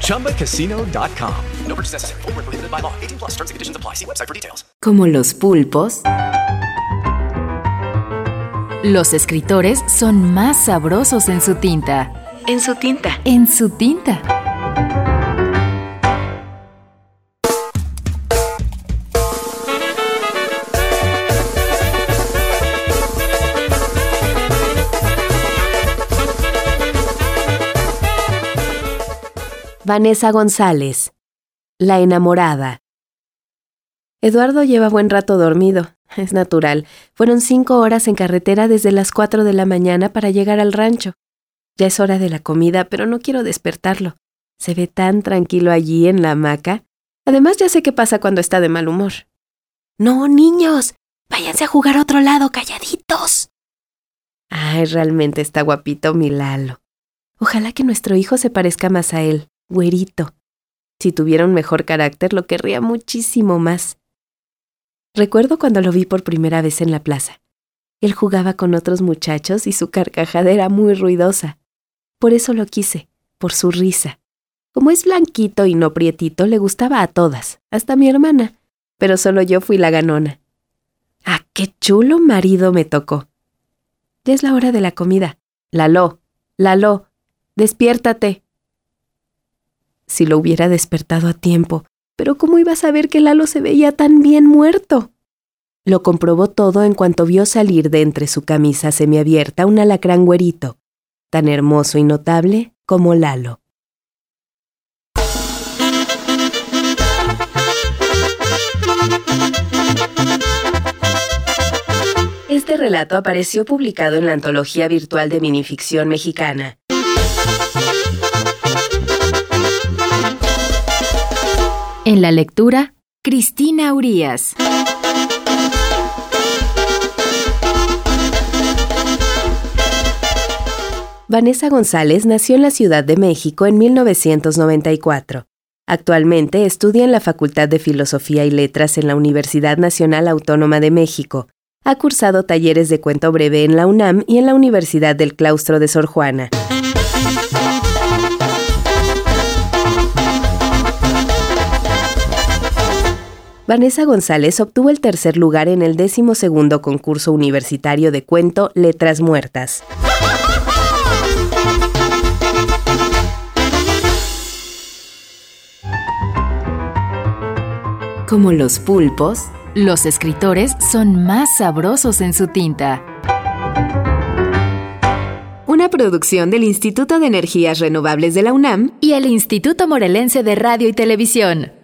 ChumbaCasino.com. No purchase necessary. Full prohibited by law. 18 plus terms and conditions apply. See website for details. Como los pulpos, los escritores son más sabrosos en su tinta. En su tinta. En su tinta. Vanessa González. La enamorada. Eduardo lleva buen rato dormido. Es natural. Fueron cinco horas en carretera desde las cuatro de la mañana para llegar al rancho. Ya es hora de la comida, pero no quiero despertarlo. Se ve tan tranquilo allí en la hamaca. Además ya sé qué pasa cuando está de mal humor. No, niños. Váyanse a jugar a otro lado, calladitos. Ay, realmente está guapito mi Lalo. Ojalá que nuestro hijo se parezca más a él güerito. Si tuviera un mejor carácter, lo querría muchísimo más. Recuerdo cuando lo vi por primera vez en la plaza. Él jugaba con otros muchachos y su carcajada era muy ruidosa. Por eso lo quise, por su risa. Como es blanquito y no prietito, le gustaba a todas, hasta a mi hermana, pero solo yo fui la ganona. ¡Ah, qué chulo marido me tocó! Ya es la hora de la comida. Lalo, Lalo, despiértate si lo hubiera despertado a tiempo, pero ¿cómo iba a saber que Lalo se veía tan bien muerto? Lo comprobó todo en cuanto vio salir de entre su camisa semiabierta un alacrán güerito, tan hermoso y notable como Lalo. Este relato apareció publicado en la antología virtual de minificción mexicana, En la lectura, Cristina Urías. Vanessa González nació en la Ciudad de México en 1994. Actualmente estudia en la Facultad de Filosofía y Letras en la Universidad Nacional Autónoma de México. Ha cursado talleres de cuento breve en la UNAM y en la Universidad del Claustro de Sor Juana. Vanessa González obtuvo el tercer lugar en el décimo segundo concurso universitario de cuento Letras Muertas. Como los pulpos, los escritores son más sabrosos en su tinta. Una producción del Instituto de Energías Renovables de la UNAM y el Instituto Morelense de Radio y Televisión.